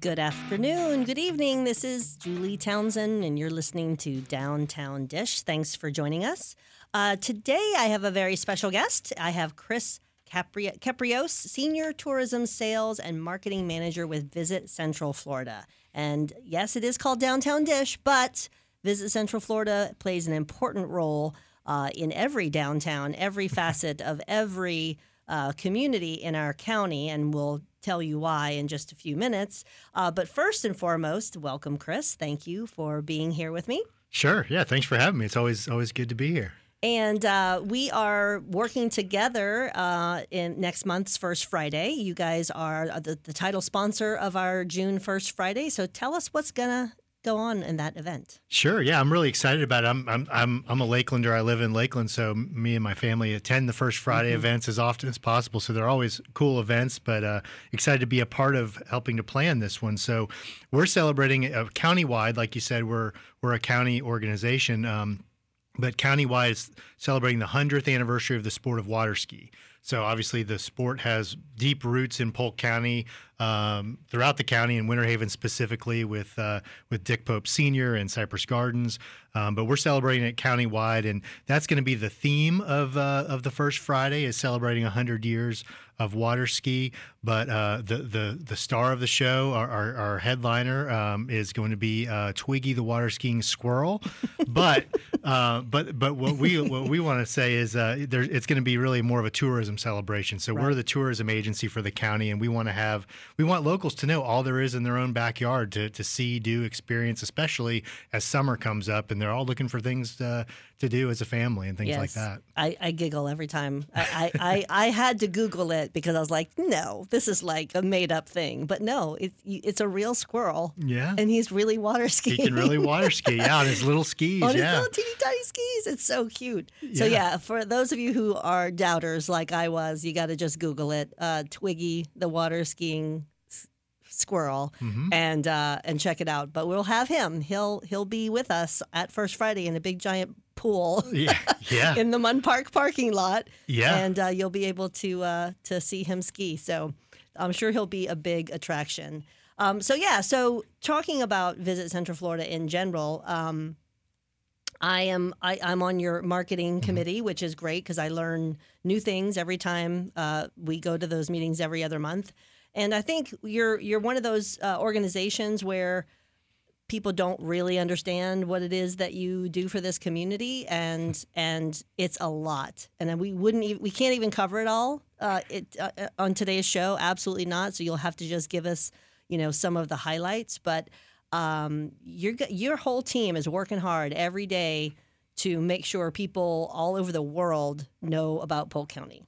Good afternoon, good evening. This is Julie Townsend, and you're listening to Downtown Dish. Thanks for joining us. Uh, today, I have a very special guest. I have Kris Capri- Caprios, Senior Tourism Sales and Marketing Manager with Visit Central Florida. And yes, it is called Downtown Dish, but Visit Central Florida plays an important role uh, in every downtown, every facet of every uh, community in our county, and we'll tell you why in just a few minutes. Uh, but first and foremost, welcome, Kris. Thank you for being here with me. Sure. Yeah. Thanks for having me. It's always always good to be here. And uh, we are working together uh, in next month's First Friday. You guys are the, the title sponsor of our June First Friday. So tell us what's gonna go on in that event? Sure. Yeah, I'm really excited about it. I'm I'm I'm, I'm a Lakelander. I live in Lakeland, so me and my family attend the First Friday mm-hmm. events as often as possible. So they're always cool events, but uh, excited to be a part of helping to plan this one. So we're celebrating a countywide, like you said. We're we're a county organization. Um, but countywide is celebrating the 100th anniversary of the sport of water ski. So obviously, the sport has deep roots in Polk County, um, throughout the county, in Winter Haven specifically, with uh, with Dick Pope Senior and Cypress Gardens. Um, but we're celebrating it countywide, and that's going to be the theme of uh, of the first Friday is celebrating 100 years of water ski. But uh, the the the star of the show, our, our, our headliner, um, is going to be uh, Twiggy the water skiing squirrel. but uh, but but what we what we want to say is uh, there, it's going to be really more of a tourism celebration. So right. we're the tourism agency for the county, and we want to have we want locals to know all there is in their own backyard to to see, do, experience, especially as summer comes up and they're all looking for things to, to do as a family and things yes. like that. I, I giggle every time. I, I, I, I, had to Google it because I was like, no, this is like a made up thing. But no, it, it's a real squirrel. Yeah. And he's really water skiing. He can really water ski. Yeah, on his little skis. on yeah. his little teeny tiny skis. It's so cute. Yeah. So, yeah, for those of you who are doubters like I was, you got to just Google it. Uh, Twiggy, the water skiing squirrel mm-hmm. and uh, and check it out. But we'll have him. He'll he'll be with us at First Friday in a big giant pool. Yeah, yeah. in the Munn Park parking lot. Yeah, and uh, you'll be able to uh, to see him ski. So I'm sure he'll be a big attraction. Um, so yeah, so talking about Visit Central Florida in general. Um, I am I, am on your marketing mm-hmm. committee, which is great because I learn new things every time uh, we go to those meetings every other month. And I think you're you're one of those uh, organizations where people don't really understand what it is that you do for this community, and and it's a lot. And we wouldn't even, we can't even cover it all uh, it, uh, uh, on today's show. Absolutely not. So you'll have to just give us you know some of the highlights, but. Um, your your whole team is working hard every day to make sure people all over the world know about Polk County.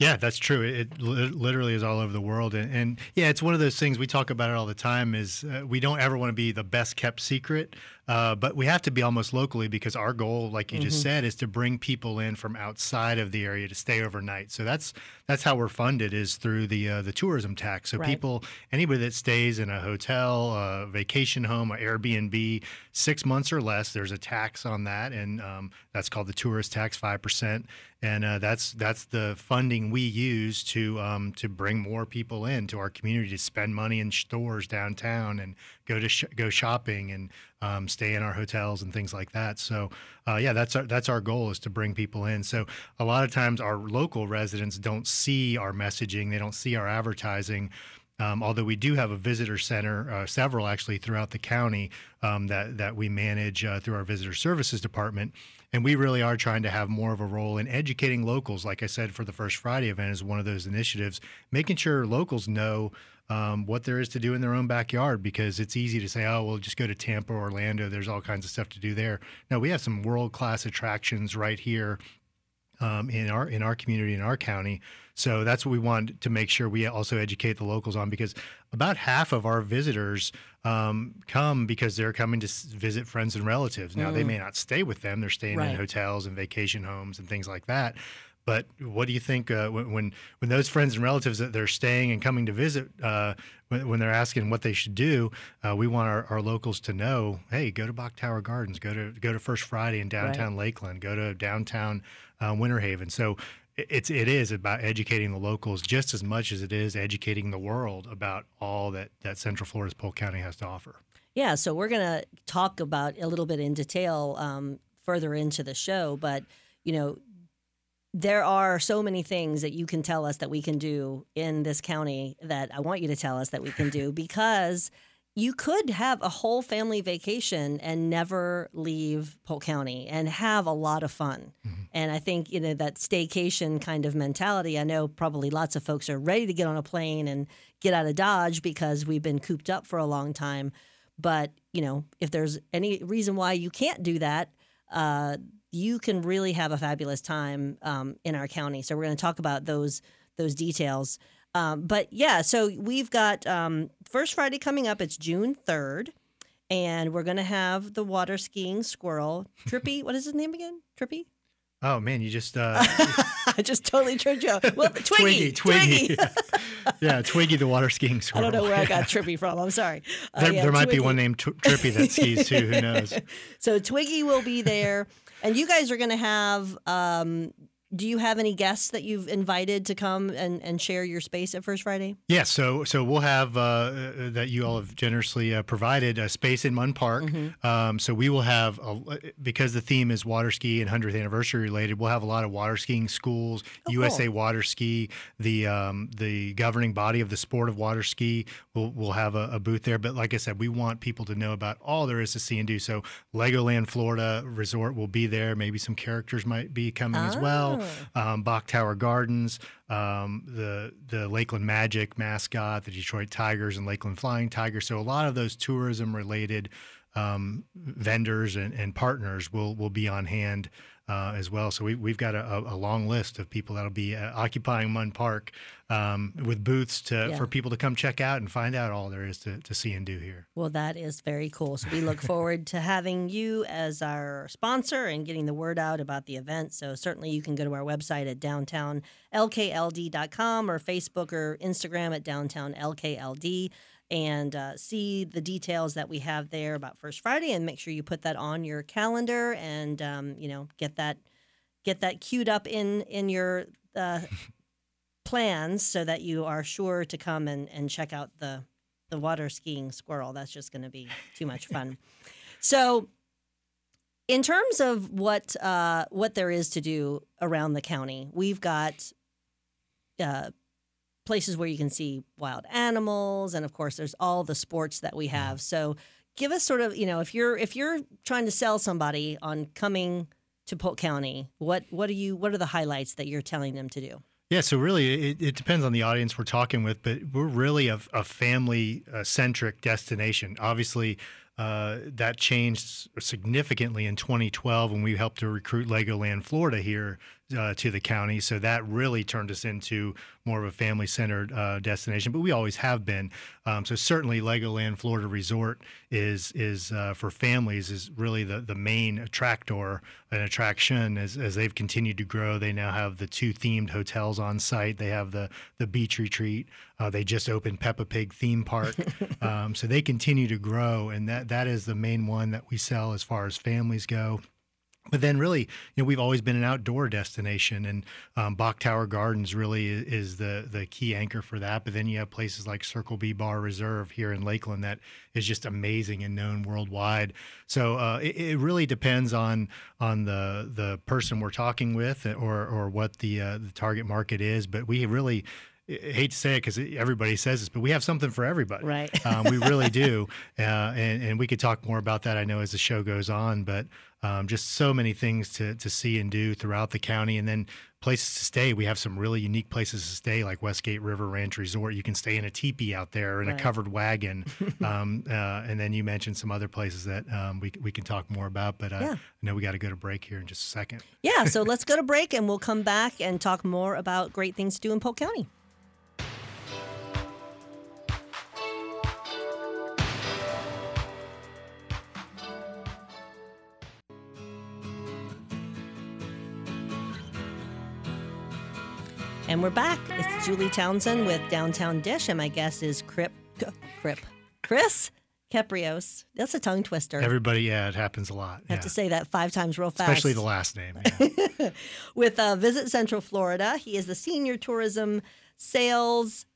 Yeah, that's true. It, literally is all over the world, and, and, yeah, it's one of those things we talk about it all the time. Is uh, we don't ever want to be the best kept secret, uh, but we have to be almost locally because our goal, like you mm-hmm. just said, is to bring people in from outside of the area to stay overnight. So that's that's how we're funded is through the uh, the tourism tax. So right. people, anybody that stays in a hotel, a vacation home, or Airbnb, six months or less, there's a tax on that, and um, that's called the tourist tax, five percent and uh, that's that's the funding we use to um, to bring more people into our community to spend money in stores downtown and go to sh- go shopping and um, stay in our hotels and things like that. So uh, yeah, that's our that's our goal is to bring people in. So a lot of times our local residents don't see our messaging, they don't see our advertising. Um, although we do have a visitor center, uh, several actually throughout the county um, that that we manage uh, through our visitor services department, and we really are trying to have more of a role in educating locals. Like I said, for the First Friday event is one of those initiatives, making sure locals know um, what there is to do in their own backyard because it's easy to say, oh, well, just go to Tampa, or Orlando. There's all kinds of stuff to do there. No, we have some world class attractions right here um, in our in our community in our county so that's what we want to make sure we also educate the locals on because about half of our visitors um, come because they're coming to visit friends and relatives. Now, mm. they may not stay with them, they're staying right. in hotels and vacation homes and things like that. But what do you think uh, when, when, when those friends and relatives that they're staying and coming to visit, uh, when, when, they're asking what they should do, uh, we want our, our, locals to know, hey, go to Bok Tower Gardens, go to go to First Friday in downtown right. Lakeland, go to downtown uh, Winter Haven. So it's it is about educating the locals just as much as it is educating the world about all that that Central Florida's Polk County has to offer. Yeah, so we're going to talk about a little bit in detail um, further into the show, but you know, there are so many things that you can tell us that we can do in this county that I want you to tell us that we can do because you could have a whole family vacation and never leave Polk County and have a lot of fun. Mm-hmm. And I think, you know, that staycation kind of mentality, I know probably lots of folks are ready to get on a plane and get out of Dodge because we've been cooped up for a long time. But, you know, if there's any reason why you can't do that, uh, you can really have a fabulous time um, in our county. So we're going to talk about those those details. Um, but yeah, so we've got um, first Friday coming up. It's June third, and we're going to have the water skiing squirrel Trippy. what is his name again? Trippy. Oh man, you just uh, I just totally tripped you. Well, Twiggy, Twiggy, Twiggy. Twiggy. yeah, Twiggy, the water skiing squirrel. I don't know where I got Trippy from. I'm sorry. Uh, there, yeah, there might be one named Trippy that skis too. Who knows? so Twiggy will be there. And you guys are going to have um, do you have any guests that you've invited to come and, and share your space at First Friday? Yes, yeah, so so we'll have uh, uh, that you all have generously uh, provided a space in Munn Park. Mm-hmm. Um, so we will have a, because the theme is water ski and 100th anniversary related. We'll have a lot of water skiing schools, oh, USA cool. Water Ski, the um, the governing body of the sport of water ski. We'll we'll have a, a, booth there. But like I said, we want people to know about all there is to see and do. So Legoland Florida Resort will be there. Maybe some characters might be coming oh. as well. Um, Bok Tower Gardens, um, the the Lakeland Magic mascot, the Detroit Tigers, and Lakeland Flying Tigers. So a lot of those tourism related um, vendors and, and, partners will will be on hand uh, as well. So we, we've got a, a, long list of people that'll be uh, occupying Munn Park um, with booths to yeah. for people to come check out and find out all there is to, to see and do here. Well, that is very cool. So we look forward to having you as our sponsor and getting the word out about the event. So certainly you can go to our website at downtownlkld.com or Facebook or Instagram at downtownlkld and uh, see the details that we have there about First Friday, and make sure you put that on your calendar, and um, you know get that get that queued up in in your uh, plans so that you are sure to come and, and check out the the water skiing squirrel. That's just going to be too much fun. so, in terms of what uh, what there is to do around the county, we've got uh, places where you can see wild animals and of course there's all the sports that we have. So give us sort of you know if you're if you're trying to sell somebody on coming to polk county what what are you what are the highlights that you're telling them to do? Yeah, so really, it, it, depends on the audience we're talking with, but we're really a, a family centric destination. Obviously, uh, that changed significantly in 2012 when we helped to recruit Legoland Florida here uh, to the county. So that really turned us into more of a family centered uh, destination, but we always have been. Um, so certainly Legoland Florida Resort is is uh, for families is really the, the main attractor and attraction as, as they've continued to grow. They now have the two themed hotels on site. They have the the beach retreat. Uh, they just opened Peppa Pig theme park. um, so they continue to grow, and that that is the main one that we sell as far as families go. But then, really, you know, we've always been an outdoor destination, and um, Bok Tower Gardens really is the the key anchor for that. But then you have places like Circle B Bar Reserve here in Lakeland that is just amazing and known worldwide. So uh, it, it, really depends on on the the person we're talking with, or or what the uh, the target market is. But we really I hate to say it because everybody says this, but we have something for everybody. Right. um, we really do. Uh, and, and we could talk more about that, I know, as the show goes on. But um, just so many things to, to see and do throughout the county. And then places to stay. We have some really unique places to stay, like Westgate River Ranch Resort. You can stay in a teepee out there in right. a covered wagon. um, uh, and then you mentioned some other places that um, we, we can talk more about. But uh, yeah. I know we got to go to break here in just a second. Yeah, so let's go to break and we'll come back and talk more about great things to do in Polk County. And we're back. It's Julie Townsend with Downtown Dish, and my guest is Crip, Crip, Kris Keprios. That's a tongue twister. Everybody, yeah, it happens a lot. I have yeah. to say that five times real fast. Especially the last name. Yeah. With uh, Visit Central Florida, he is the senior tourism sales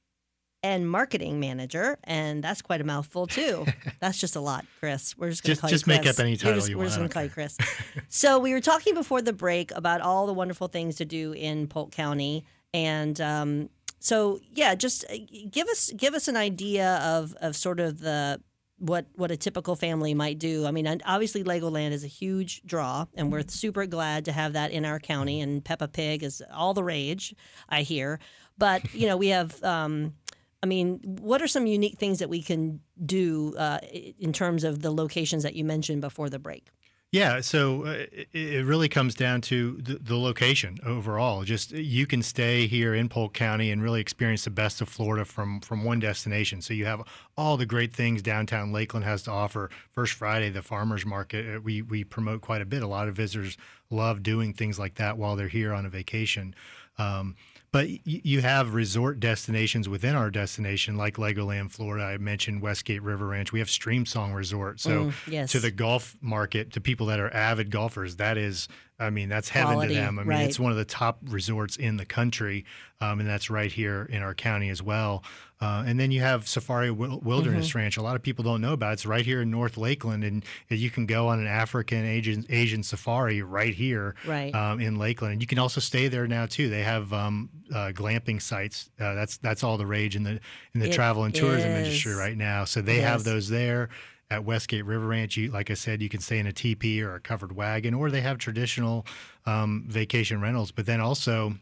and marketing manager, and that's quite a mouthful too. that's just a lot, Kris. We're just going to Just- call just you make up any title just- you We're just want, going I to don't call you Kris. so we were talking before the break about all the wonderful things to do in Polk County, and um, so yeah, just uh, give us give us an idea of of sort of the what what a typical family might do. I mean, obviously Legoland is a huge draw, and we're super glad to have that in our county. And Peppa Pig is all the rage, I hear. But you know, we have. Um, I mean, what are some unique things that we can do uh, in terms of the locations that you mentioned before the break? Yeah, so uh, it, really comes down to the, location overall. Just you can stay here in Polk County and really experience the best of Florida from from one destination. So you have all the great things downtown Lakeland has to offer. First Friday, the farmers market, uh, we we promote quite a bit. A lot of visitors love doing things like that while they're here on a vacation. Um, but you have resort destinations within our destination, like Legoland, Florida. I mentioned Westgate River Ranch. We have Streamsong Resort. So Mm, yes. to the golf market, to people that are avid golfers, that is, I mean, that's heaven Quality, to them. I mean, right. it's one of the top resorts in the country, um, and that's right here in our county as well. Uh, and then you have Safari Wil- Wilderness Mm-hmm. Ranch. A lot of people don't know about. it. It's right here in North Lakeland, and you can go on an African Asian Asian safari right here Right. um, in Lakeland. And you can also stay there now too. They have um, uh, glamping sites. Uh, that's that's all the rage in the in the It travel and tourism industry right now. So they Yes. have those there at Westgate River Ranch. You, like I said, you can stay in a teepee or a covered wagon, or they have traditional um, vacation rentals. But then also.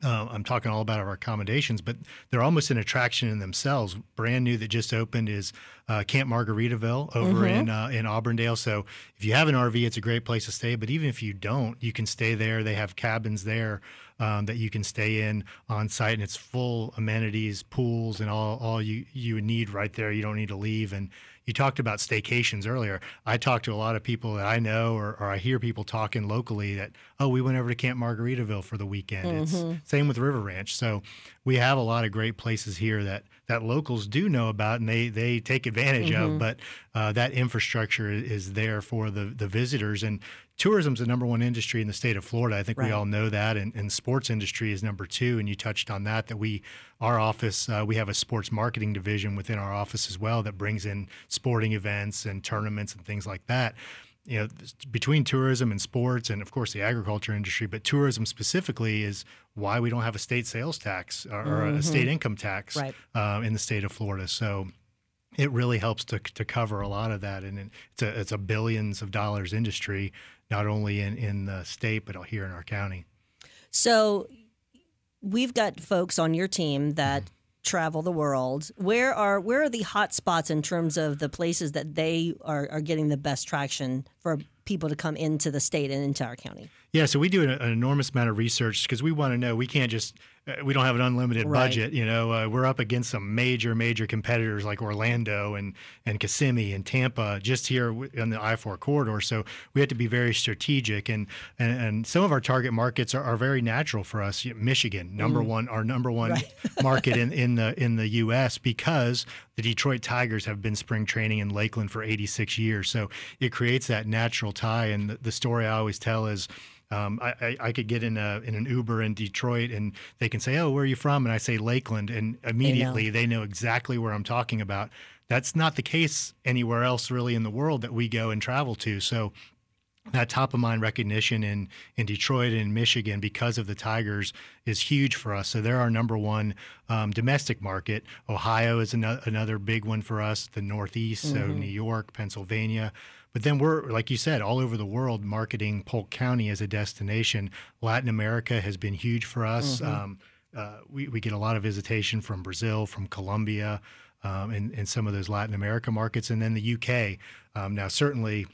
Uh, I'm talking all about our accommodations, but they're almost an attraction in themselves. Brand new that just opened is uh, Camp Margaritaville over in uh, in Auburndale. So if you have an RV, it's a great place to stay. But even if you don't, you can stay there. They have cabins there um, that you can stay in on site, and it's full amenities, pools, and all all you you would need right there. You don't need to leave. And you talked about staycations earlier. I talk to a lot of people that I know, or, or I hear people talking locally that, oh, we went over to Camp Margaritaville for the weekend. It's same with River Ranch. So we have a lot of great places here that that locals do know about and they they take advantage of. But uh, that infrastructure is, is there for the the visitors and. Tourism's the number one industry in the state of Florida. I think Right. we all know that, and, and sports industry is number two. And you touched on that. That we, our office, uh, we have a sports marketing division within our office as well that brings in sporting events and tournaments and things like that. You know, between tourism and sports, and of course the agriculture industry, but tourism specifically is why we don't have a state sales tax or, or a state income tax Right. uh, in the state of Florida. So it really helps to, to cover a lot of that. And it's a, it's a billions of dollars industry, not only in, in the state, but here in our county. So we've got folks on your team that travel the world. Where are where are the hot spots in terms of the places that they are, are getting the best traction for people to come into the state and into our county? Yeah, so we do an, an enormous amount of research because we want to know. We can't just uh, we don't have an unlimited Right. budget. You know, uh, we're up against some major major competitors like Orlando and and Kissimmee and Tampa just here in the I four corridor. So we have to be very strategic and and, and some of our target markets are, are very natural for us. Michigan, number one, our number one market in, in the in the U.S. because the Detroit Tigers have been spring training in Lakeland for 86 years. So it creates that natural tie. And the, the story I always tell is. Um, I, I, I could get in a in an Uber in Detroit and they can say, "Oh, where are you from?" and I say Lakeland, and immediately they know exactly where I'm talking about. That's not the case anywhere else really in the world that we go and travel to. So that top of mind recognition in in Detroit and Michigan because of the Tigers is huge for us. So they're our number one um, domestic market. Ohio is ano- another big one for us. The Northeast, so New York, Pennsylvania. But then we're, like you said, all over the world marketing Polk County as a destination. Latin America has been huge for us. Um, uh, we, we get a lot of visitation from Brazil, from Colombia, um, and, and some of those Latin America markets, and then the UK. Um, now, certainly,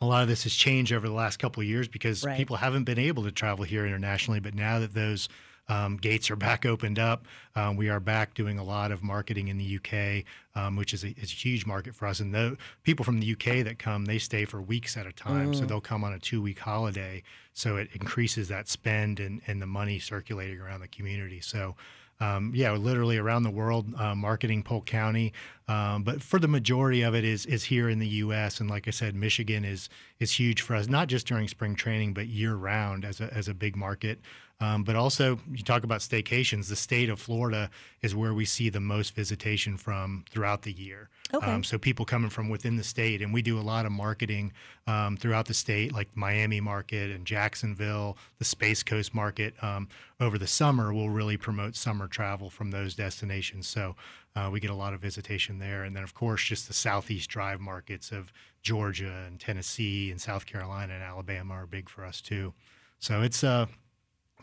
a lot of this has changed over the last couple of years because Right. people haven't been able to travel here internationally. But now that those um, gates are back opened up, um, we are back doing a lot of marketing in the UK, um, which is a, is a huge market for us. And the people from the UK that come, they stay for weeks at a time. So they'll come on a two week holiday. So it increases that spend and, and the money circulating around the community. So um, yeah, literally around the world, uh, marketing Polk County. Um, but for the majority of it is is here in the U.S. and like I said, Michigan is is huge for us, not just during spring training, but year round as a as a big market. Um, but also, you talk about staycations. The state of Florida is where we see the most visitation from throughout the year. Okay. Um, so people coming from within the state, and we do a lot of marketing um, throughout the state, like Miami market and Jacksonville, the Space Coast market. Um, over the summer, we'll really promote summer travel from those destinations. So uh, we get a lot of visitation there, and then of course just the Southeast Drive markets of Georgia and Tennessee and South Carolina and Alabama are big for us too. So it's uh,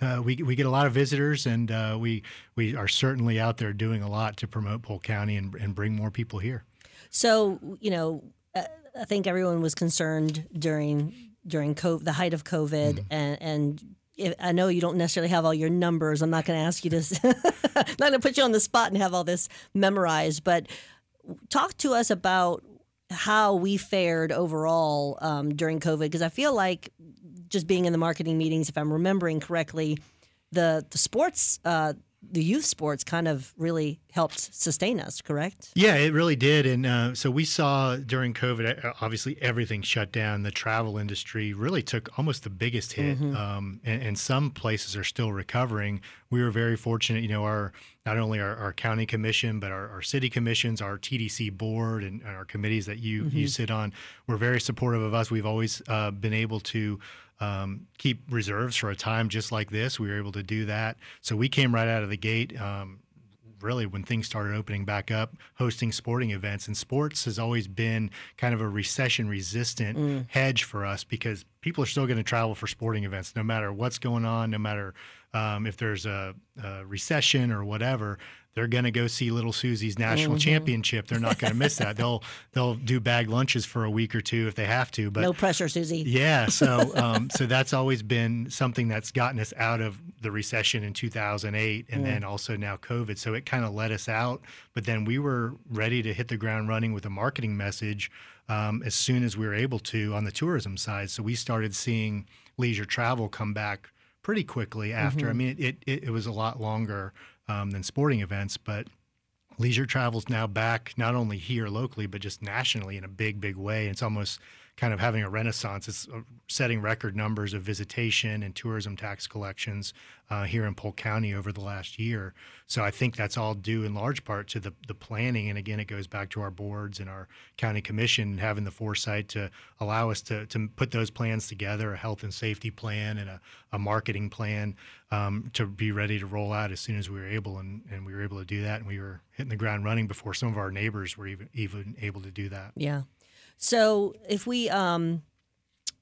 uh, we, we get a lot of visitors, and uh, we we are certainly out there doing a lot to promote Polk County and, and bring more people here. So you know, uh, I think everyone was concerned during during COVID, the height of COVID, mm-hmm. and and I know you don't necessarily have all your numbers. I'm not going to ask you to, not going to put you on the spot and have all this memorized, but talk to us about how we fared overall um, during COVID because I feel like just being in the marketing meetings, if I'm remembering correctly, the the sports. Uh, the youth sports kind of really helped sustain us, correct? Yeah, it really did. And uh, so we saw during COVID, obviously everything shut down. The travel industry really took almost the biggest hit, mm-hmm. um, and, and, some places are still recovering. We were very fortunate. You know, our not only our, our county commission, but our, our, city commissions, our TDC board, and, and our committees that you mm-hmm. you sit on were very supportive of us. We've always uh, been able to um, keep reserves for a time just like this. We were able to do that. So we came right out of the gate. Um, really when things started opening back up, hosting sporting events. And sports has always been kind of a recession resistant mm. hedge for us because people are still going to travel for sporting events no matter what's going on, no matter um, if there's a, a, recession or whatever they're going to go see Little Susie's national mm-hmm. championship. They're not going to miss that. They'll they'll do bag lunches for a week or two if they have to. But no pressure, Susie. Yeah. So um, so that's always been something that's gotten us out of the recession in 2008, and mm. then also now COVID. So it kind of let us out. But then we were ready to hit the ground running with a marketing message um, as soon as we were able to on the tourism side. So we started seeing leisure travel come back pretty quickly after. Mm-hmm. I mean, it, it, it was a lot longer um, than sporting events. But leisure travel is now back, not only here locally, but just nationally in a big, big way. It's almost kind of having a renaissance. It's uh, setting record numbers of visitation and tourism tax collections uh, here in Polk County over the last year. So I think that's all due in large part to the, the planning. And again, it goes back to our boards and our county commission having the foresight to allow us to, to put those plans together, a health and safety plan and a, a marketing plan um, to be ready to roll out as soon as we were able. And, and we were able to do that. And we were hitting the ground running before some of our neighbors were even, even able to do that. Yeah. So if we um,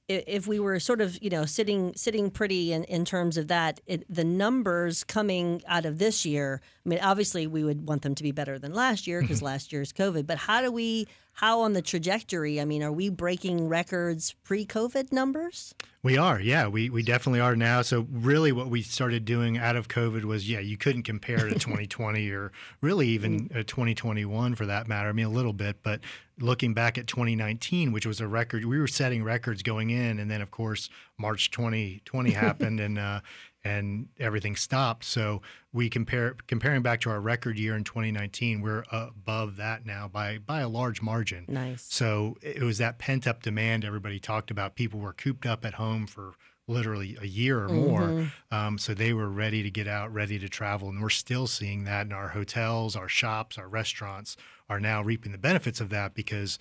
if we were sort of you know sitting sitting pretty in, in terms of that, it, the numbers coming out of this year. I mean, obviously we would want them to be better than last year because last year's COVID. But how do we how on the trajectory? I mean, are we breaking records pre-COVID numbers? We are, yeah, we we definitely are now. So really, what we started doing out of COVID was, yeah, you couldn't compare to 2020 or really even mm. 2021 for that matter. I mean, a little bit, but looking back at 2019, which was a record, we were setting records going in, and then of course March 2020 happened, and uh, and everything stopped. So we compare comparing back to our record year in 2019, we're above that now by by a large margin. Nice. So it was that pent up demand everybody talked about. People were cooped up at home for literally a year or more. Mm-hmm. Um, so they were ready to get out, ready to travel, and we're still seeing that in our hotels, our shops, our restaurants are now reaping the benefits of that because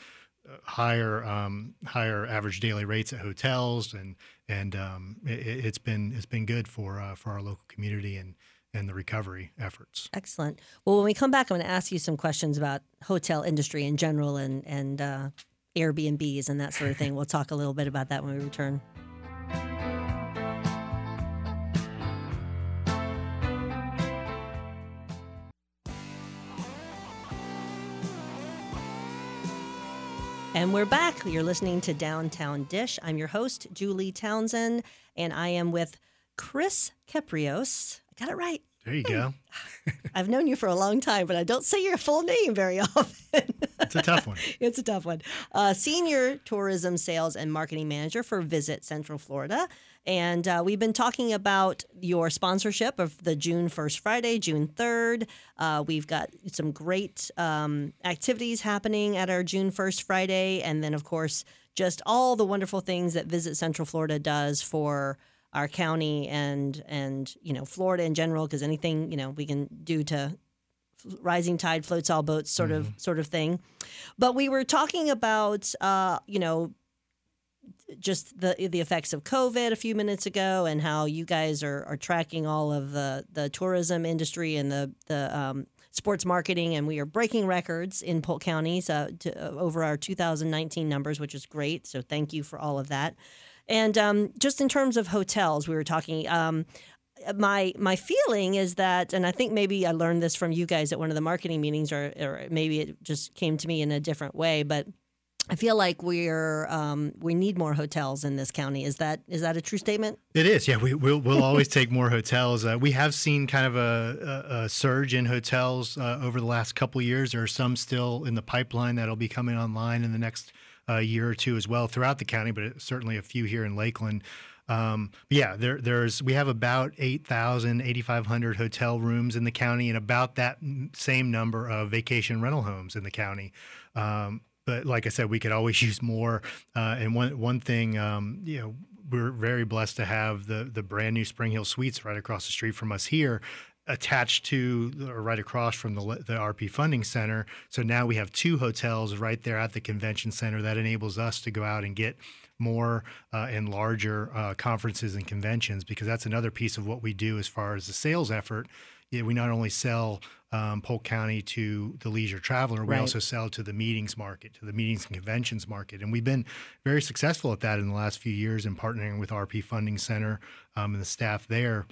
higher um, higher average daily rates at hotels, and and um, it, has been it's been good for uh, for our local community and and the recovery efforts. Excellent. Well, when we come back, I'm going to ask you some questions about hotel industry in general and and uh, Airbnbs and that sort of thing. we'll talk a little bit about that when we return. And we're back. You're listening to Downtown Dish. I'm your host, Julie Townsend, and I am with Kris Keprios. I got it right. There you go. I've known you for a long time, but I don't say your full name very often. It's a tough one. it's a tough one. Uh, senior tourism sales and marketing manager for Visit Central Florida. And uh, we've been talking about your sponsorship of the June 1st Friday, June 3rd. Uh, we've got some great um, activities happening at our June 1st Friday. And then, of course, just all the wonderful things that Visit Central Florida does for our county and and you know Florida in general because anything you know we can do to rising tide floats all boats sort of sort of thing but we were talking about uh, you know just the the effects of COVID a few minutes ago, and how you guys are, are tracking all of the, the tourism industry and the the um, sports marketing, and we are breaking records in Polk counties uh, to, uh, over our 2019 numbers, which is great. So thank you for all of that. And um, just in terms of hotels, we were talking. Um, my my feeling is that, and I think maybe I learned this from you guys at one of the marketing meetings, or, or maybe it just came to me in a different way, but I feel like we're um, we need more hotels in this county. Is that is that a true statement? It is. Yeah, we, will we'll always take more hotels. Uh, we have seen kind of a, a, a surge in hotels uh, over the last couple years. There are some still in the pipeline that'll be coming online in the next uh, year or two as well throughout the county, but certainly a few here in Lakeland. Um, yeah, there, there's we have about 8,000, 8,500 hotel rooms in the county, and about that same number of vacation rental homes in the county. Um, but like I said, we could always use more. Uh, and one one thing, um, you know, we're very blessed to have the the brand new Spring Hill Suites right across the street from us here attached to or right across from the, the RP Funding Center. So now we have two hotels right there at the convention center that enables us to go out and get more uh, and larger uh, conferences and conventions because that's another piece of what we do as far as the sales effort. Yeah, we not only sell um, Polk County to the leisure traveler. We right. also sell to the meetings market, to the meetings and conventions market. And we've been very successful at that in the last few years in partnering with RP Funding Center um, and the staff there.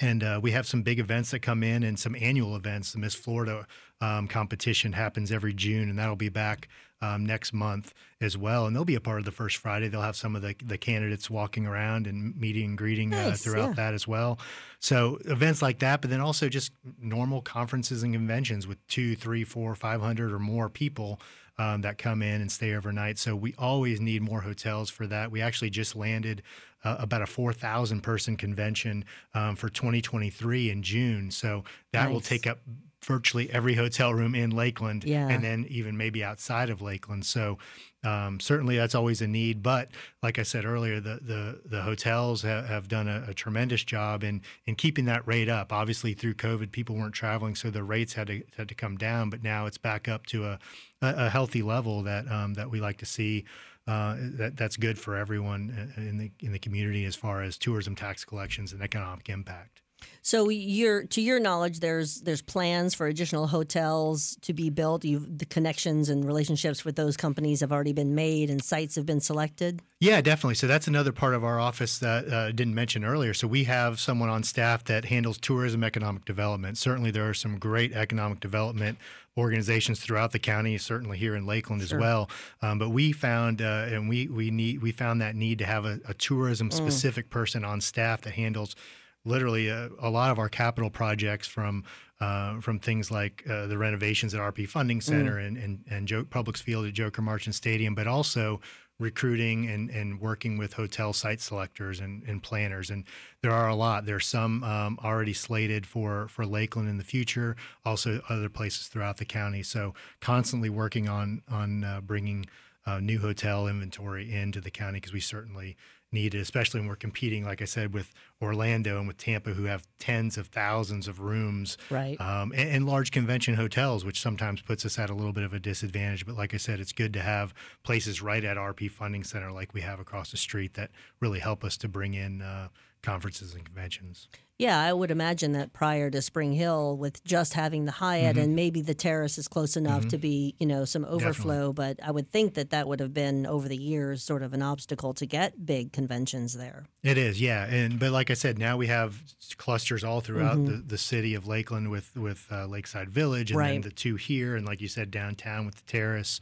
And uh, we have some big events that come in and some annual events. The Miss Florida um, competition happens every June, and that'll be back um, next month as well. And they'll be a part of the first Friday. They'll have some of the, the candidates walking around and meeting and greeting uh, nice, uh, throughout yeah. that as well. So events like that, but then also just normal conferences and conventions with two, three, four, five hundred or more people um, that come in and stay overnight. So we always need more hotels for that. We actually just landed uh, about a 4,000 person convention um, for 2023 in June. So that nice. will take up virtually every hotel room in Lakeland yeah. and then even maybe outside of Lakeland. So um, certainly that's always a need. But like I said earlier, the the, the hotels have, have done a, a, tremendous job in in keeping that rate up. Obviously through COVID, people weren't traveling, so the rates had to had to come down. But now it's back up to a a, healthy level that um, that we like to see. Uh, that that's good for everyone in the in the community as far as tourism tax collections and economic impact. So your to your knowledge, there's there's plans for additional hotels to be built. You've the connections and relationships with those companies have already been made, and sites have been selected. Yeah, definitely. So that's another part of our office that uh, I didn't mention earlier. So we have someone on staff that handles tourism economic development. Certainly, there are some great economic development organizations throughout the county, certainly here in Lakeland sure. as well. Um, but we found, uh, and we we need we found that need to have a, a tourism specific mm. person on staff that handles literally a, a, lot of our capital projects from uh, from things like uh, the renovations at RP Funding mm. Center mm. and and, and Joe, Publix Field at Joker Marchant Stadium, but also recruiting and, and working with hotel site selectors and, and planners. And there are a lot. There's some um, already slated for for Lakeland in the future, also other places throughout the county. So constantly working on on uh, bringing uh, new hotel inventory into the county because we certainly needed, especially when we're competing, like I said, with Orlando and with Tampa, who have tens of thousands of rooms, right, um, and, and, large convention hotels, which sometimes puts us at a little bit of a disadvantage. But like I said, it's good to have places right at RP Funding Center, like we have across the street, that really help us to bring in uh, conferences and conventions. Yeah, I would imagine that prior to Spring Hill, with just having the Hyatt mm-hmm. and maybe the terrace is close enough mm-hmm. to be, you know, some overflow. Definitely. But I would think that that would have been over the years sort of an obstacle to get big conventions there. It is, yeah. And but like I said, now we have clusters all throughout mm-hmm. the, the city of Lakeland with with uh, Lakeside Village, and right. then the two here, and like you said, downtown with the terrace.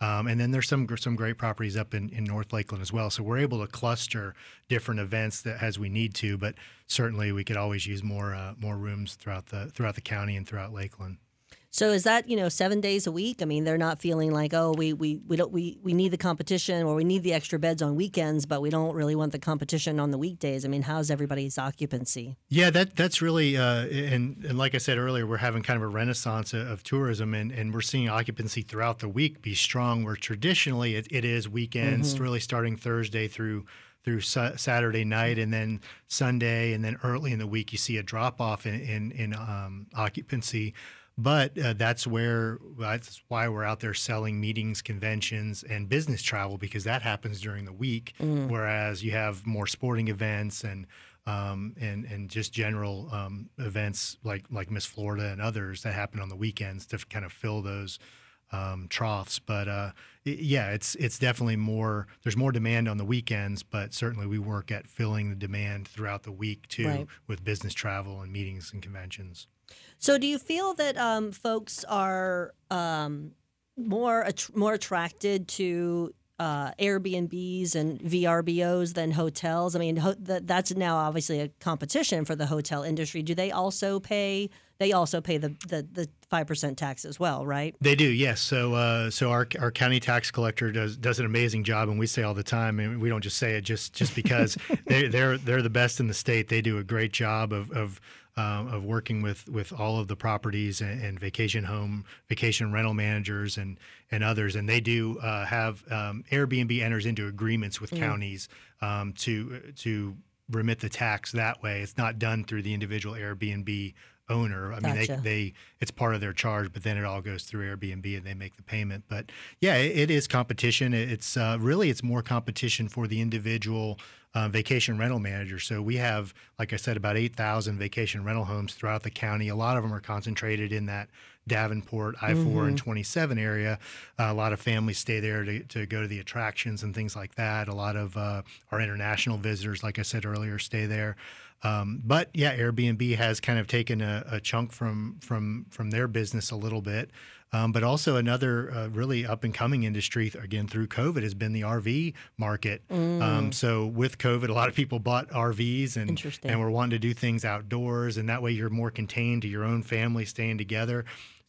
Um, and then there's some some great properties up in, in North Lakeland as well. So we're able to cluster different events that as we need to, but certainly we could always use more uh, more rooms throughout the throughout the county and throughout Lakeland. So is that you know seven days a week? I mean, they're not feeling like oh we we we don't we we need the competition or we need the extra beds on weekends, but we don't really want the competition on the weekdays. I mean, how's everybody's occupancy? Yeah, that that's really uh, and and like I said earlier, we're having kind of a renaissance of, of tourism, and, and we're seeing occupancy throughout the week be strong. Where traditionally it, it is weekends, mm-hmm. really starting Thursday through through Saturday night, and then Sunday, and then early in the week you see a drop off in in, in um, occupancy. But uh, that's where that's why we're out there selling meetings, conventions, and business travel because that happens during the week. Mm. Whereas you have more sporting events and um, and and just general um, events like like Miss Florida and others that happen on the weekends to kind of fill those um, troughs. But uh, it, yeah, it's it's definitely more. There's more demand on the weekends, but certainly we work at filling the demand throughout the week too right. with business travel and meetings and conventions. So, do you feel that um, folks are um, more more attracted to uh, Airbnbs and VRBOs than hotels? I mean, ho- th- that's now obviously a competition for the hotel industry. Do they also pay? They also pay the the five percent tax as well, right? They do, yes. So, uh, so our our county tax collector does does an amazing job, and we say all the time, and we don't just say it just just because they, they're they're the best in the state. They do a great job of of um, of working with with all of the properties and, and, vacation home, vacation rental managers, and and others. And they do uh, have um, Airbnb enters into agreements with mm. counties um, to to remit the tax that way. It's not done through the individual Airbnb owner. I mean, gotcha. they, they it's part of their charge, but then it all goes through Airbnb and they make the payment. But yeah, it, it is competition. It's uh, really it's more competition for the individual uh, vacation rental manager. So we have, like I said, about 8,000 vacation rental homes throughout the county. A lot of them are concentrated in that Davenport, I 4 mm-hmm. and 27 area. Uh, a lot of families stay there to, to go to the attractions and things like that. A lot of uh, our international visitors, like I said earlier, stay there. Um, but yeah, Airbnb has kind of taken a, a, chunk from from from their business a little bit. Um, but also another uh, really up and coming industry again through COVID has been the RV market. Mm. Um, so with COVID, a lot of people bought RVs and and were wanting to do things outdoors, and that way you're more contained to your own family, staying together.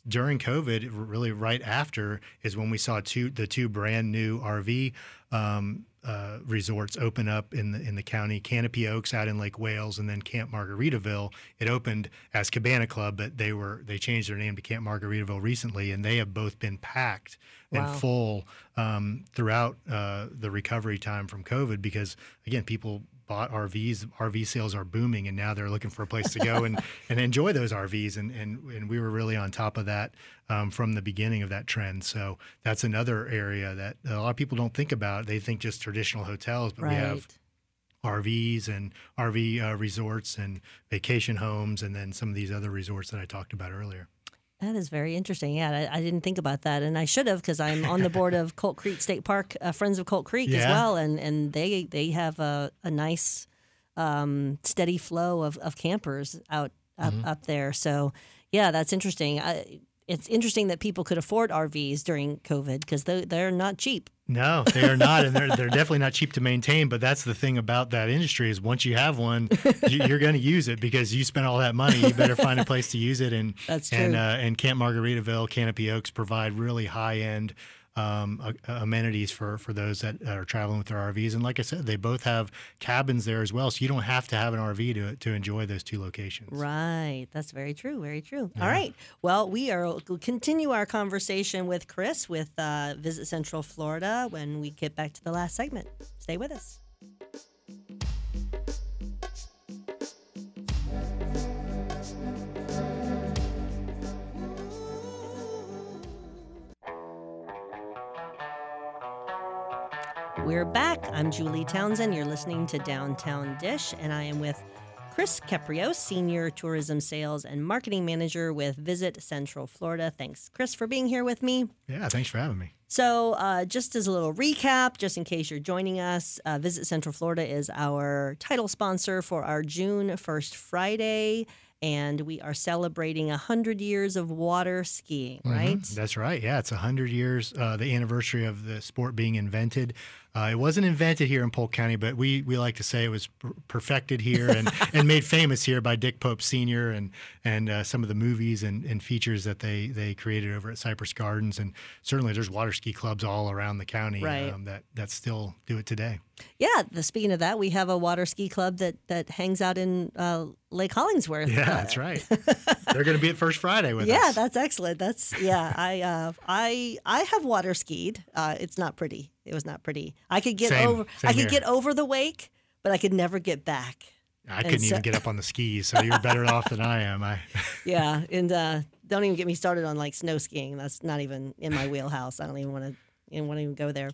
During COVID, really right after is when we saw two the two brand new RV um, uh, resorts open up in the in the county. Canopy Oaks out in Lake Wales, and then Camp Margaritaville. It opened as Cabana Club, but they were they changed their name to Camp Margaritaville recently, and they have both been packed wow. and full um, throughout uh, the recovery time from COVID because again, people bought RVs. RV sales are booming, and now they're looking for a place to go and, and enjoy those RVs. And, and and we were really on top of that um, from the beginning of that trend. So that's another area that a lot of people don't think about. They think just traditional hotels, but right. we have RVs and RV uh, resorts and vacation homes, and then some of these other resorts that I talked about earlier. That is very interesting. Yeah, I, I, didn't think about that, and I should have because I'm on the board of Colt Creek State Park, uh, Friends of Colt Creek yeah. as well, and and they they have a, a nice um, steady flow of, of campers out up, mm-hmm. up there. So yeah, that's interesting. I, it's interesting that people could afford RVs during COVID because they, they're not cheap. No, they are not, and they're they're definitely not cheap to maintain. But that's the thing about that industry is once you have one, you're going to use it because you spent all that money. You better find a place to use it. And that's true. And uh, and Camp Margaritaville, Canopy Oaks provide really high end um, amenities for, for those that are traveling with their RVs. And like I said, they both have cabins there as well, so you don't have to have an RV to, to enjoy those two locations. Right. That's very true. Very true. Yeah. All right. Well, we are we'll continue our conversation with Kris with uh, Visit Central Florida when we get back to the last segment. Stay with us. We're back. I'm Julie Townsend. You're listening to Downtown Dish, and I am with Kris Caprio, Senior Tourism Sales and Marketing Manager with Visit Central Florida. Thanks, Kris, for being here with me. Yeah, thanks for having me. So, uh, just as a little recap, just in case you're joining us, uh, Visit Central Florida is our title sponsor for our June 1st Friday and we are celebrating 100 years of water skiing, Mhm. right? That's right. Yeah, it's 100 years, uh, the anniversary of the sport being invented. Uh, it wasn't invented here in Polk County, but we, we like to say it was perfected here and, and made famous here by Dick Pope Sr. and and uh, some of the movies and, and features that they, they created over at Cypress Gardens. And certainly there's water ski clubs all around the county Right. um, that, that still do it today. Yeah. The, speaking of that, we have a water ski club that that hangs out in uh, Lake Hollingsworth. Yeah, Uh, that's right. They're going to be at First Friday with yeah, us. Yeah, that's excellent. That's yeah. I uh, I I have water skied. Uh, it's not pretty. It was not pretty. I could get Same. over. Same I could here. get over the wake, but I could never get back. I couldn't so- even get up on the skis, so you're better off than I am. I Yeah, and uh, don't even get me started on like snow skiing. That's not even in my wheelhouse. I don't even want to. Even want to even go there.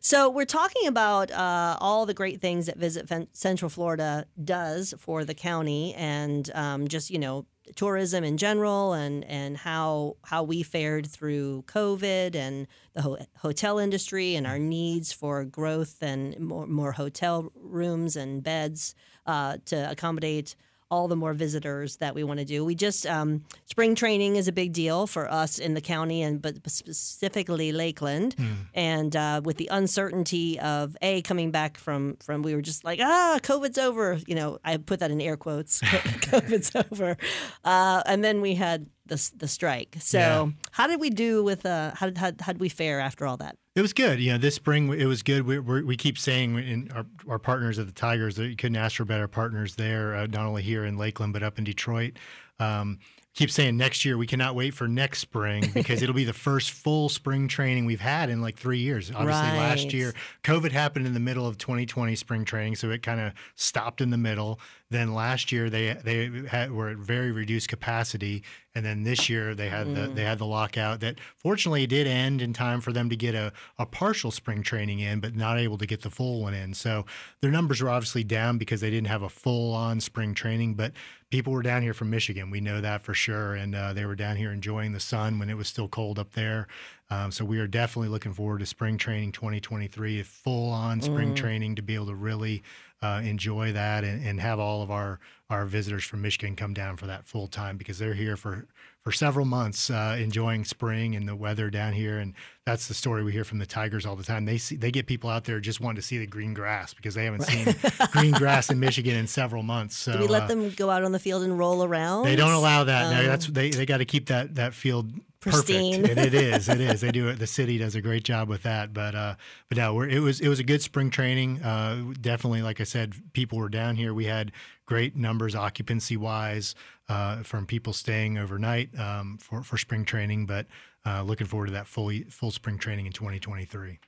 So we're talking about uh, all the great things that Visit Central Florida does for the county, and um, just you know tourism in general, and and how how we fared through COVID and the ho- hotel industry, and our needs for growth and more more hotel rooms and beds uh, to accommodate all the more visitors that we want to do. We just um, spring training is a big deal for us in the county, and but specifically Lakeland. And uh, with the uncertainty of a coming back from from, we were just like, ah, COVID's over. You know, I put that in air quotes. COVID's over. Uh, and then we had the the strike. So Yeah. how did we do with uh, how did how, how did we fare after all that? It was good. You know, this spring it was good. We, we, we keep saying in our, our partners at the Tigers that you couldn't ask for better partners there, uh, not only here in Lakeland but up in Detroit. Um, keep saying next year we cannot wait for next spring because it'll be the first full spring training we've had in like three years. Obviously, Right. last year COVID happened in the middle of 2020 spring training, so it kind of stopped in the middle. Then last year they they had, were at very reduced capacity, and then this year they had the they had the lockout that fortunately did end in time for them to get a, a partial spring training in, but not able to get the full one in. So their numbers were obviously down because they didn't have a full on spring training, but people were down here from Michigan. We know that for sure, and uh, they were down here enjoying the sun when it was still cold up there. Um, so we are definitely looking forward to spring training 2023, full on spring training to be able to really uh, enjoy that and, and have all of our our visitors from Michigan come down for that full time because they're here for for several months uh, enjoying spring and the weather down here and that's the story we hear from the Tigers all the time. They see they get people out there just wanting to see the green grass because they haven't seen green grass in Michigan in several months. So Do we let uh, them go out on the field and roll around? they don't allow that. no, Um, that's they they got to keep that that field Pristine. perfect. And it is. It is. They do it. The city does a great job with that. But uh, but no, we're, it was it was a good spring training. Uh, definitely, like I said, people were down here. We had great numbers occupancy wise uh, from people staying overnight um, for for spring training. But uh, looking forward to that full full spring training in 2023.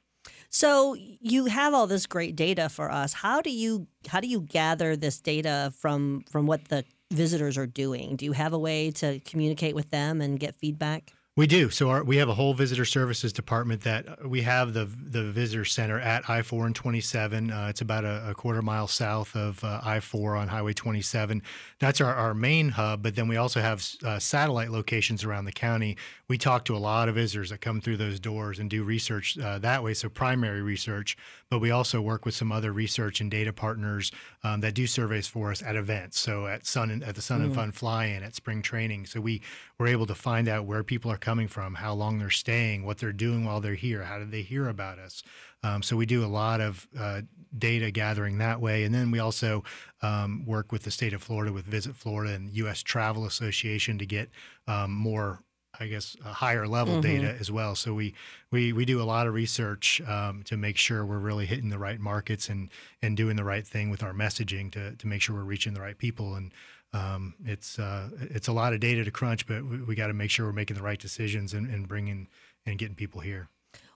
So you have all this great data for us. How do you how do you gather this data from from what the visitors are doing? Do you have a way to communicate with them and get feedback? We do. So our, we have a whole visitor services department that uh, we have the the visitor center at I four and twenty seven. Uh, it's about a, a quarter mile south of uh, I four on Highway twenty seven. That's our, our main hub. But then we also have uh, satellite locations around the county. We talk to a lot of visitors that come through those doors and do research uh, that way. So primary research, but we also work with some other research and data partners um, that do surveys for us at events. So at Sun and, at the Sun and Fun Fly-In, at spring training. So we we're able to find out where people are coming from, how long they're staying, what they're doing while they're here, how did they hear about us. Um, so we do a lot of uh, data gathering that way, and then we also um, work with the state of Florida, with Visit Florida and U.S. Travel Association to get um, more I guess a higher level data as well. So we we we do a lot of research um, to make sure we're really hitting the right markets and and doing the right thing with our messaging to to make sure we're reaching the right people. And um, it's uh, it's a lot of data to crunch, but we, we got to make sure we're making the right decisions and, and bringing and getting people here.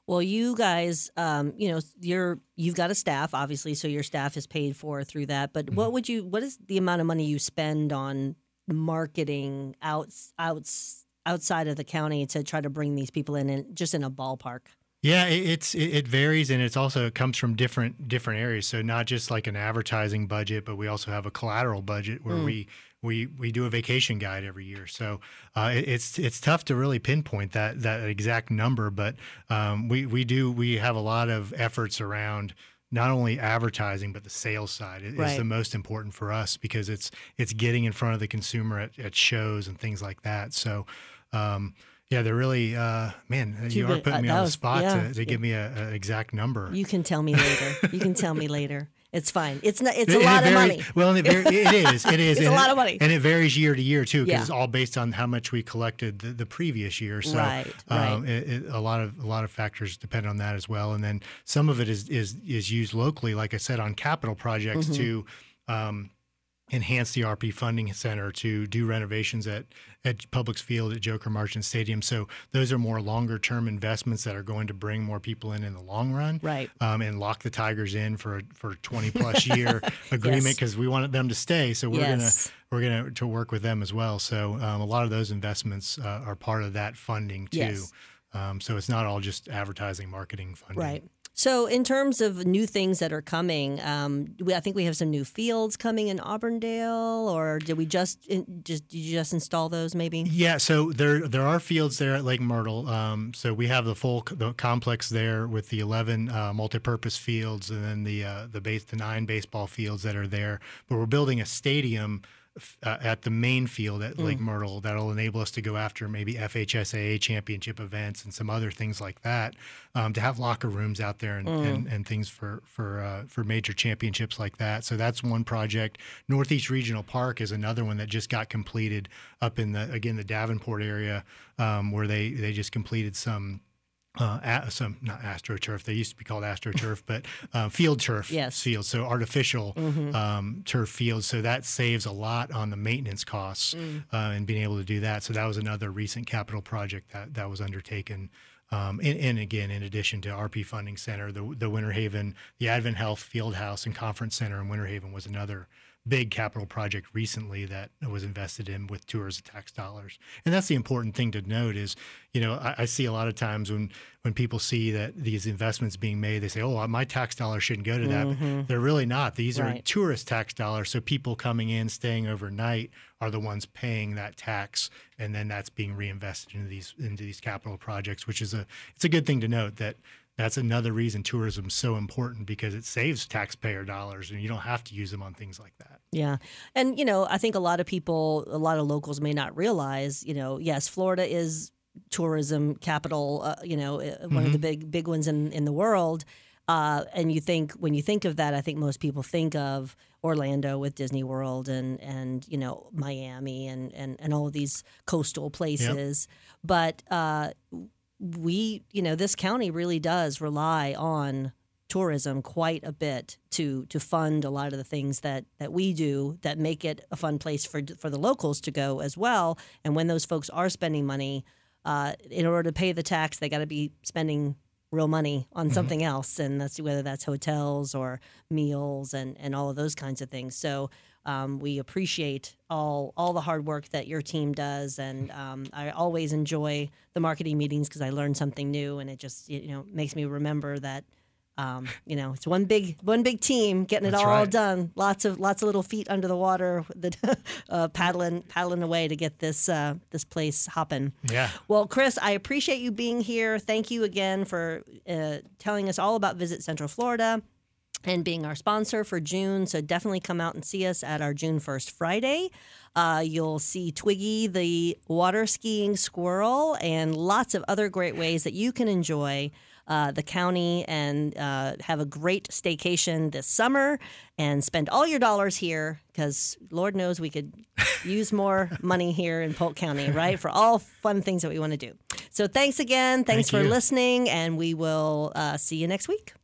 Well, you guys, um, you know, you're you've got a staff, obviously, so your staff is paid for through that. But what would you? What is the amount of money you spend on marketing outs outs outside of the county to try to bring these people in, and just in a ballpark? Yeah, it, it's it, it varies, and it's also it comes from different different areas. So not just like an advertising budget, but we also have a collateral budget where we we we do a vacation guide every year. So uh, it, it's it's tough to really pinpoint that that exact number, but um, we we do we have a lot of efforts around not only advertising but the sales side is Right. the most important for us because it's it's getting in front of the consumer at, at shows and things like that. So. Um, yeah, they're really, uh, man. you are putting Uh, me on the was- spot yeah. to, to give me a, a exact number. You can tell me later. you can tell me later. It's fine. It's not. It's a And it lot of money. Well, and it, var- it is. It is. It's a lot of money. and it varies year to year too, because Yeah. it's all based on how much we collected the, the previous year. So, Right, um, right. it, it, a lot of a lot of factors depend on that as well. And then some of it is is is used locally, like I said, on capital projects Mm-hmm. to. Um, enhance the RP funding center to do renovations at at Publix Field at Joker Marchant Stadium. So those are more longer term investments that are going to bring more people in in the long run, Right. Um, and lock the Tigers in for a- for twenty plus year agreement Yes. because we wanted them to stay. So we're Yes. gonna we're gonna to work with them as well. So um, a lot of those investments uh, are part of that funding too. Yes. Um, so it's not all just advertising, marketing funding. Right. So, in terms of new things that are coming, um, we, I think we have some new fields coming in Auburndale, or did we just in, just did you just install those? Maybe. Yeah, so there there are fields there at Lake Myrtle. Um, so we have the full the complex there with the eleven uh, multipurpose fields, and then the uh, the base the nine baseball fields that are there. But we're building a stadium uh, at the main field at Lake Myrtle that'll enable us to go after maybe FHSAA championship events and some other things like that. Um, to have locker rooms out there and, and, and things for for uh, for major championships like that. So that's one project. Northeast Regional Park is another one that just got completed up in the again the Davenport area um, where they they just completed some. Uh, a, some not astroturf. They used to be called astroturf, but uh, field turf Yes. fields. So artificial um, turf fields. So that saves a lot on the maintenance costs uh, and being able to do that. So that was another recent capital project that that was undertaken. Um, and, and again, in addition to RP Funding Center, the the Winter Haven, the Advent Health Field House and Conference Center in Winter Haven was another big capital project recently that was invested in with tourist tax dollars. And that's the important thing to note is, you know, I, I see a lot of times when when people see that these investments being made, they say, "Oh, my tax dollars shouldn't go to that." But mm-hmm. they're really not. These are tourist tax dollars. So people coming in, staying overnight, are the ones paying that tax, and then that's being reinvested into these into these capital projects, which is a it's a good thing to note that that's another reason tourism is so important because it saves taxpayer dollars and you don't have to use them on things like that. Yeah. And, you know, I think a lot of people, a lot of locals may not realize, you know, yes, Florida is tourism capital, uh, you know, uh, one of the big, big ones in, in the world. Uh, and you think, when you think of that, I think most people think of Orlando with Disney World and, and you know, Miami and, and, and all of these coastal places. But uh, we, you know, this county really does rely on tourism quite a bit to to fund a lot of the things that that we do that make it a fun place for for the locals to go as well. And when those folks are spending money, uh, in order to pay the tax, they got to be spending real money on something else, and that's whether that's hotels or meals and and all of those kinds of things. So. Um, we appreciate all all the hard work that your team does, and um, I always enjoy the marketing meetings because I learn something new, and it just you know makes me remember that um, you know, it's one big one big team getting it That's all right. done. Lots of lots of little feet under the water, the, uh, paddling paddling away to get this uh, this place hopping. Yeah. Well, Kris, I appreciate you being here. Thank you again for uh, telling us all about Visit Central Florida and being our sponsor for June. So definitely come out and see us at our June 1st Friday. Uh, you'll see Twiggy, the water skiing squirrel, and lots of other great ways that you can enjoy. Uh, the county and uh, have a great staycation this summer and spend all your dollars here because Lord knows we could use more money here in Polk County, right? For all fun things that we want to do. So thanks again. Thanks Thank for you. listening, and we will uh, see you next week.